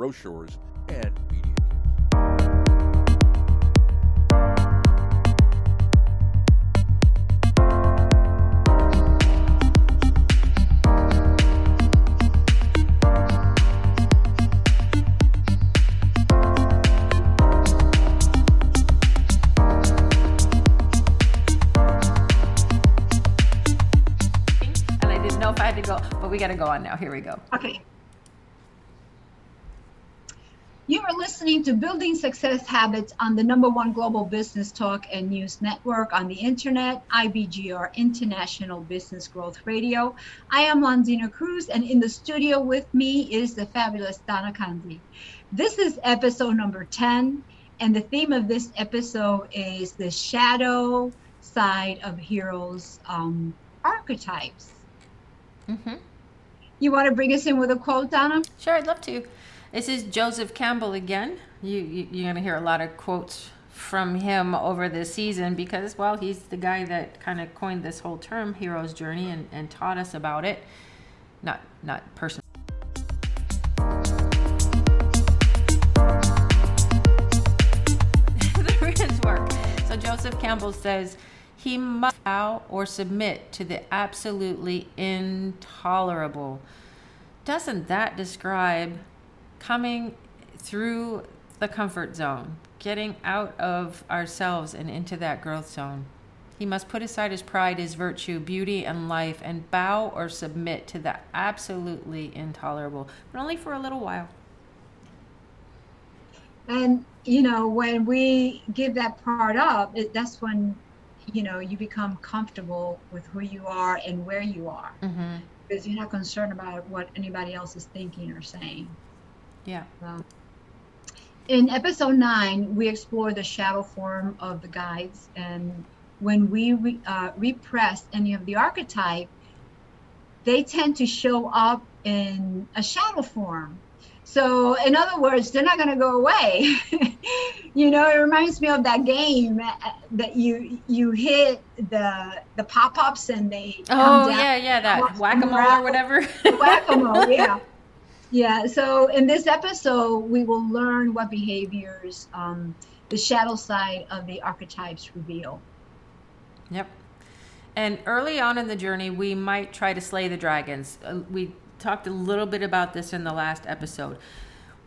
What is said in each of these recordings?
brochures, and media And I didn't know if I had to go, but we got to go on now. Here we go. Okay. You are listening to Building Success Habits on the number one global business talk and news network on the internet, IBGR International Business Growth Radio. I am Londina Cruz, and in the studio with me is the fabulous Donna Kunde. This is episode number 10, and the theme of this episode is the shadow side of heroes' um, archetypes. hmm You want to bring us in with a quote, Donna? Sure, I'd love to. This is Joseph Campbell again. You, you you're gonna hear a lot of quotes from him over this season because well, he's the guy that kind of coined this whole term, hero's journey, and, and taught us about it. Not not personally. So Joseph Campbell says he must bow or submit to the absolutely intolerable. Doesn't that describe coming through the comfort zone, getting out of ourselves and into that growth zone? He must put aside his pride, his virtue, beauty, and life, and bow or submit to the absolutely intolerable, but only for a little while. And you know, when we give that part up, it, that's when you know you become comfortable with who you are and where you are, Mm-hmm. because you're not concerned about what anybody else is thinking or saying. Yeah. So, in episode nine, we explore the shadow form of the guides, and when we re, uh, repress any of the archetype, they tend to show up in a shadow form. So, in other words, they're not going to go away. you know, it reminds me of that game uh, that you you hit the the pop ups and they Oh yeah, yeah, that whack a mole or whatever. whack-a-mole yeah yeah so in this episode we will learn what behaviors um, the shadow side of the archetypes reveal Yep. And early on in the journey, we might try to slay the dragons. Uh, we talked a little bit about this in the last episode.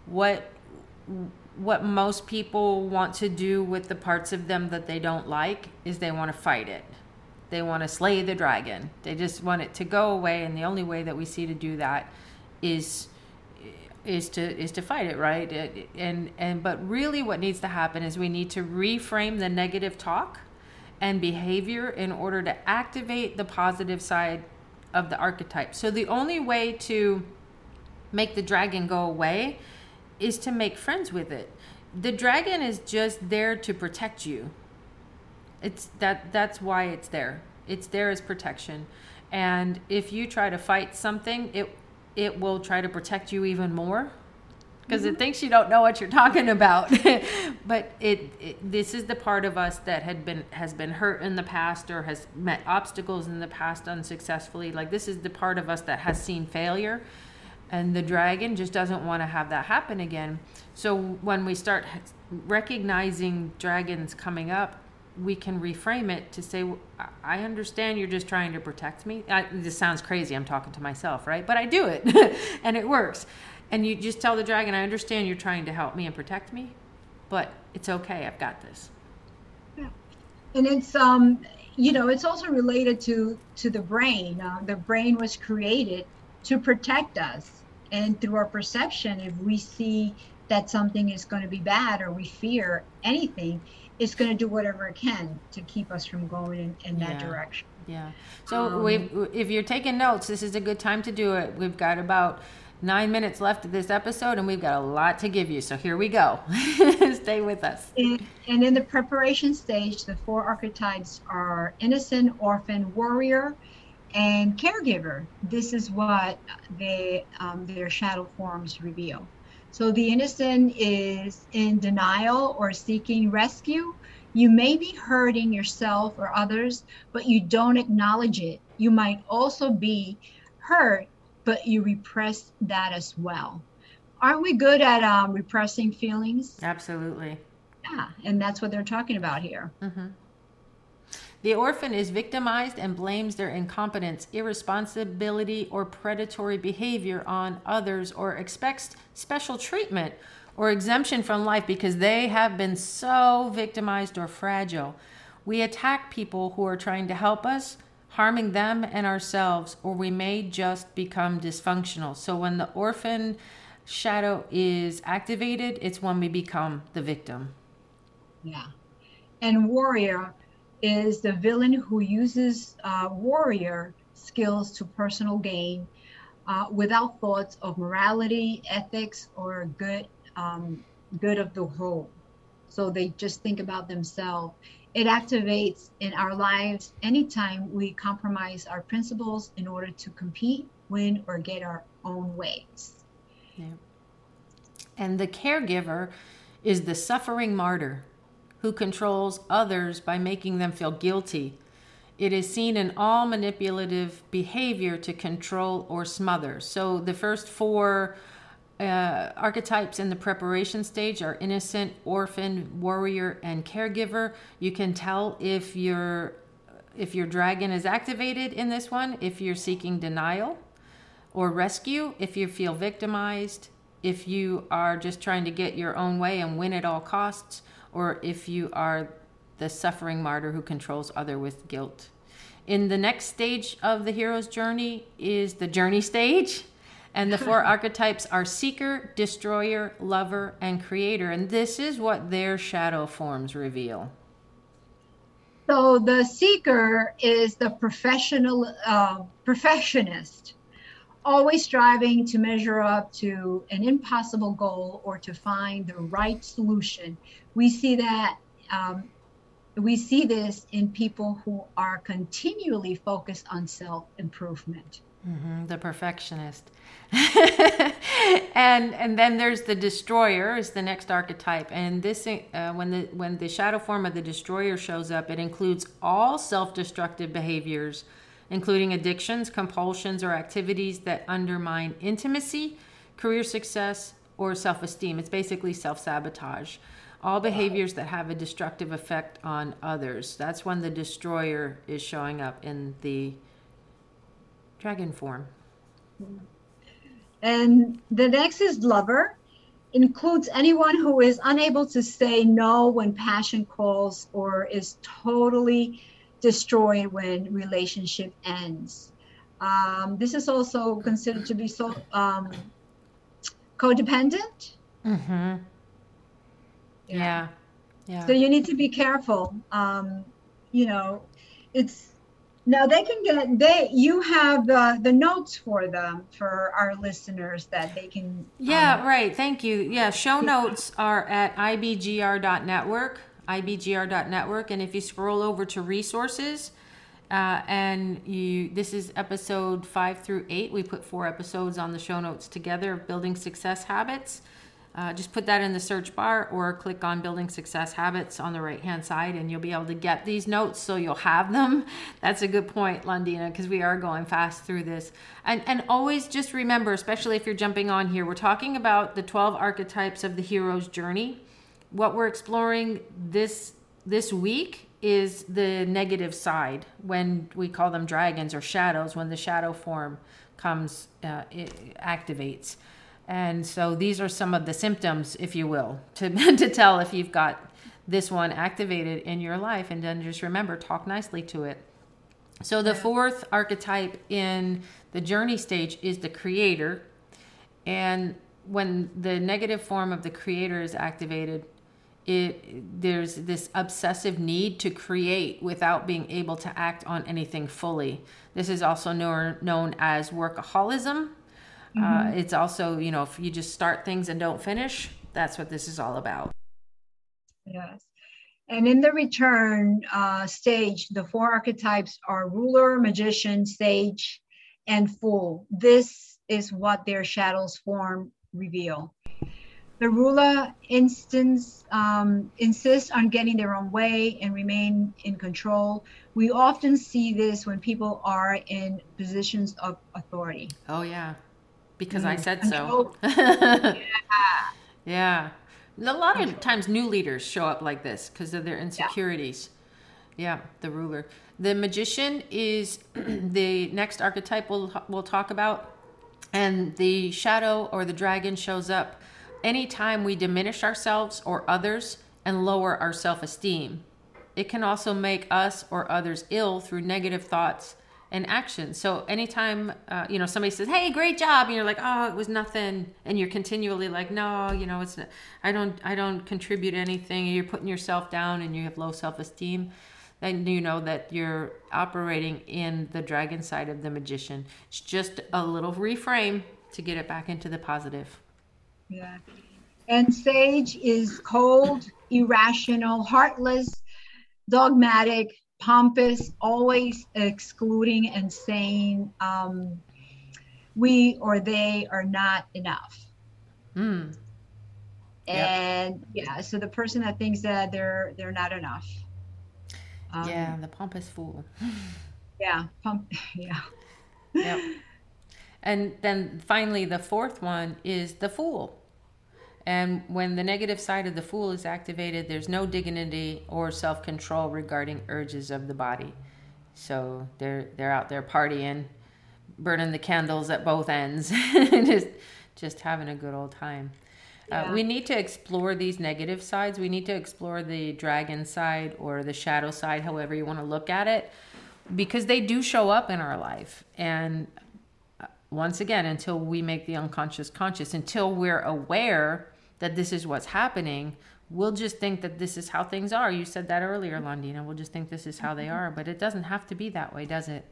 What what most people want to do with the parts of them that they don't like is they want to fight it. They want to slay the dragon. They just want it to go away and the only way that we see to do that is is to is to fight it right? And and but really what needs to happen is we need to reframe the negative talk and behavior in order to activate the positive side of the archetype. So the only way to make the dragon go away is to make friends with it. The dragon is just there to protect you. It's that that's why it's there. It's there as protection. And if you try to fight something it it will try to protect you even more. Because it thinks you don't know what you're talking about. But it, it this is the part of us that had been has been hurt in the past or has met obstacles in the past unsuccessfully. Like this is the part of us that has seen failure. And the dragon just doesn't want to have that happen again. So when we start recognizing dragons coming up we can reframe it to say "I- understand you're just trying to protect me. I, this sounds crazy i'm talking to myself right? But i do it and it works. And you just tell the dragon i understand you're trying to help me and protect me but it's okay i've got this. And it's um you know it's also related to to the brain. Uh, the brain was created to protect us. And through our perception if we see that something is going to be bad or we fear anything it's going to do whatever it can to keep us from going in, in that Yeah. direction Yeah. So Um, if you're taking notes, this is a good time to do it. We've got about nine minutes left of this episode, and we've got a lot to give you. So here we go. Stay with us. And, and in the preparation stage, the four archetypes are innocent, orphan, warrior, and caregiver. This is what they, um, their shadow forms reveal. So the innocent is in denial or seeking rescue. You may be hurting yourself or others, but you don't acknowledge it. You might also be hurt, but you repress that as well. aren't we good at um, repressing feelings? Absolutely. Yeah, and that's what they're talking about here. Mm-hmm. The orphan is victimized and blames their incompetence, irresponsibility, or predatory behavior on others or expects special treatment or exemption from life because they have been so victimized or fragile. We attack people who are trying to help us, harming them and ourselves, or we may just become dysfunctional. So when the orphan shadow is activated, it's when we become the victim. Yeah. And warrior is the villain who uses uh, warrior skills to personal gain uh, without thoughts of morality, ethics, or good um, good of the whole. So they just think about themselves. It activates in our lives anytime we compromise our principles in order to compete, win, or get our own ways. Yeah. And the caregiver is the suffering martyr who controls others by making them feel guilty. It is seen in all manipulative behavior to control or smother. So the first four uh, archetypes in the preparation stage are innocent, orphan, warrior, and caregiver. You can tell if your if your dragon is activated in this one, if you're seeking denial or rescue, if you feel victimized, if you are just trying to get your own way and win at all costs, or if you are the suffering martyr who controls other with guilt. In the next stage of the hero's journey is the journey stage. And the four archetypes are seeker, destroyer, lover, and creator. And this is what their shadow forms reveal. So the seeker is the professional uh, perfectionist, always striving to measure up to an impossible goal or to find the right solution. We see that um, we see this in people who are continually focused on self improvement. Mm-hmm, the perfectionist, and and then there's the destroyer is the next archetype, and this uh, when the when the shadow form of the destroyer shows up, it includes all self-destructive behaviors, including addictions, compulsions, or activities that undermine intimacy, career success, or self-esteem. It's basically self-sabotage all behaviors that have a destructive effect on others. That's when the destroyer is showing up in the dragon form. And the next is lover. Includes anyone who is unable to say no when passion calls or is totally destroyed when relationship ends. Um, this is also considered to be so um, codependent. Mm-hmm. Yeah. Yeah. So you need to be careful. Um, you know, it's now they can get they you have the the notes for them for our listeners that they can Yeah, um, right. Thank you. Yeah, show notes are at ibgr.network, ibgr.network and if you scroll over to resources uh, and you this is episode 5 through 8 we put four episodes on the show notes together of building success habits uh, just put that in the search bar or click on Building Success Habits on the right hand side and you'll be able to get these notes so you'll have them. That's a good point, Londina, because we are going fast through this. And, and always just remember, especially if you're jumping on here, we're talking about the 12 archetypes of the hero's journey. What we're exploring this this week is the negative side when we call them dragons or shadows when the shadow form comes uh, activates and so these are some of the symptoms, if you will, to, to tell if you've got this one activated in your life. And then just remember, talk nicely to it. So the fourth archetype in the journey stage is the creator. And when the negative form of the creator is activated, it there's this obsessive need to create without being able to act on anything fully. This is also known, known as workaholism uh, mm-hmm. Uh, it's also, you know, if you just start things and don't finish, that's what this is all about. Yes. And in the return uh, stage, the four archetypes are ruler, magician, sage, and fool. This is what their shadows form reveal. The ruler instance um, insists on getting their own way and remain in control. We often see this when people are in positions of authority. Oh yeah, because I Mm, said so. control. yeah. A lot of times new leaders show up like this because of their insecurities. Yeah. the ruler. The magician is the next archetype we'll, we'll talk about. And the shadow or the dragon shows up anytime we diminish ourselves or others and lower our self esteem. It can also make us or others ill through negative thoughts and actions. So anytime uh, you know somebody says, "Hey, great job," and you're like, "Oh, it was nothing," and you're continually like, "No, you know, it's I don't I don't contribute anything," you're putting yourself down and you have low self esteem. Then you know that you're operating in the dragon side of the magician. It's just a little reframe to get it back into the positive. Yeah. And Sage is cold, irrational, heartless, dogmatic, pompous, always excluding and saying um, we or they are not enough. Mm. Yep. And yeah, so the person that thinks that they're they're not enough. Um, yeah, the pompous fool. Yeah. Pump, yeah. Yep. And then finally, the fourth one is the fool. And when the negative side of the fool is activated, there's no dignity or self control regarding urges of the body. So they're they're out there partying, burning the candles at both ends, just just having a good old time. Uh, we need to explore these negative sides. We need to explore the dragon side or the shadow side, however you want to look at it, because they do show up in our life. And uh, once again, until we make the unconscious conscious, until we're aware that this is what's happening, we'll just think that this is how things are. You said that earlier, Londina. We'll just think this is how they are, but it doesn't have to be that way, does it?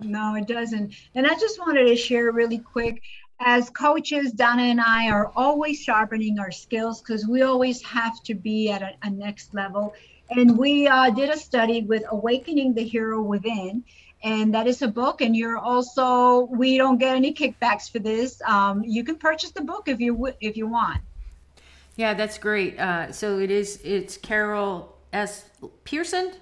No, it doesn't. And I just wanted to share really quick. As coaches, Donna and I are always sharpening our skills because we always have to be at a, a next level. And we uh, did a study with Awakening the Hero Within, and that is a book. And you're also we don't get any kickbacks for this. Um, you can purchase the book if you w- if you want. Yeah, that's great. Uh, so it is. It's Carol S. Pearson,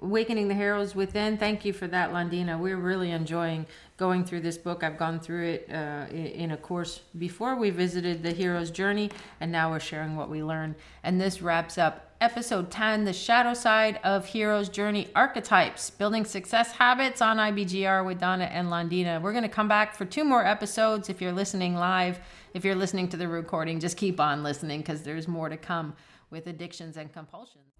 Awakening the Heroes Within. Thank you for that, Londina. We're really enjoying going through this book. I've gone through it uh, in a course before we visited the hero's journey, and now we're sharing what we learned. And this wraps up episode 10 The Shadow Side of Hero's Journey Archetypes Building Success Habits on IBGR with Donna and Londina. We're going to come back for two more episodes if you're listening live. If you're listening to the recording, just keep on listening because there's more to come with addictions and compulsions.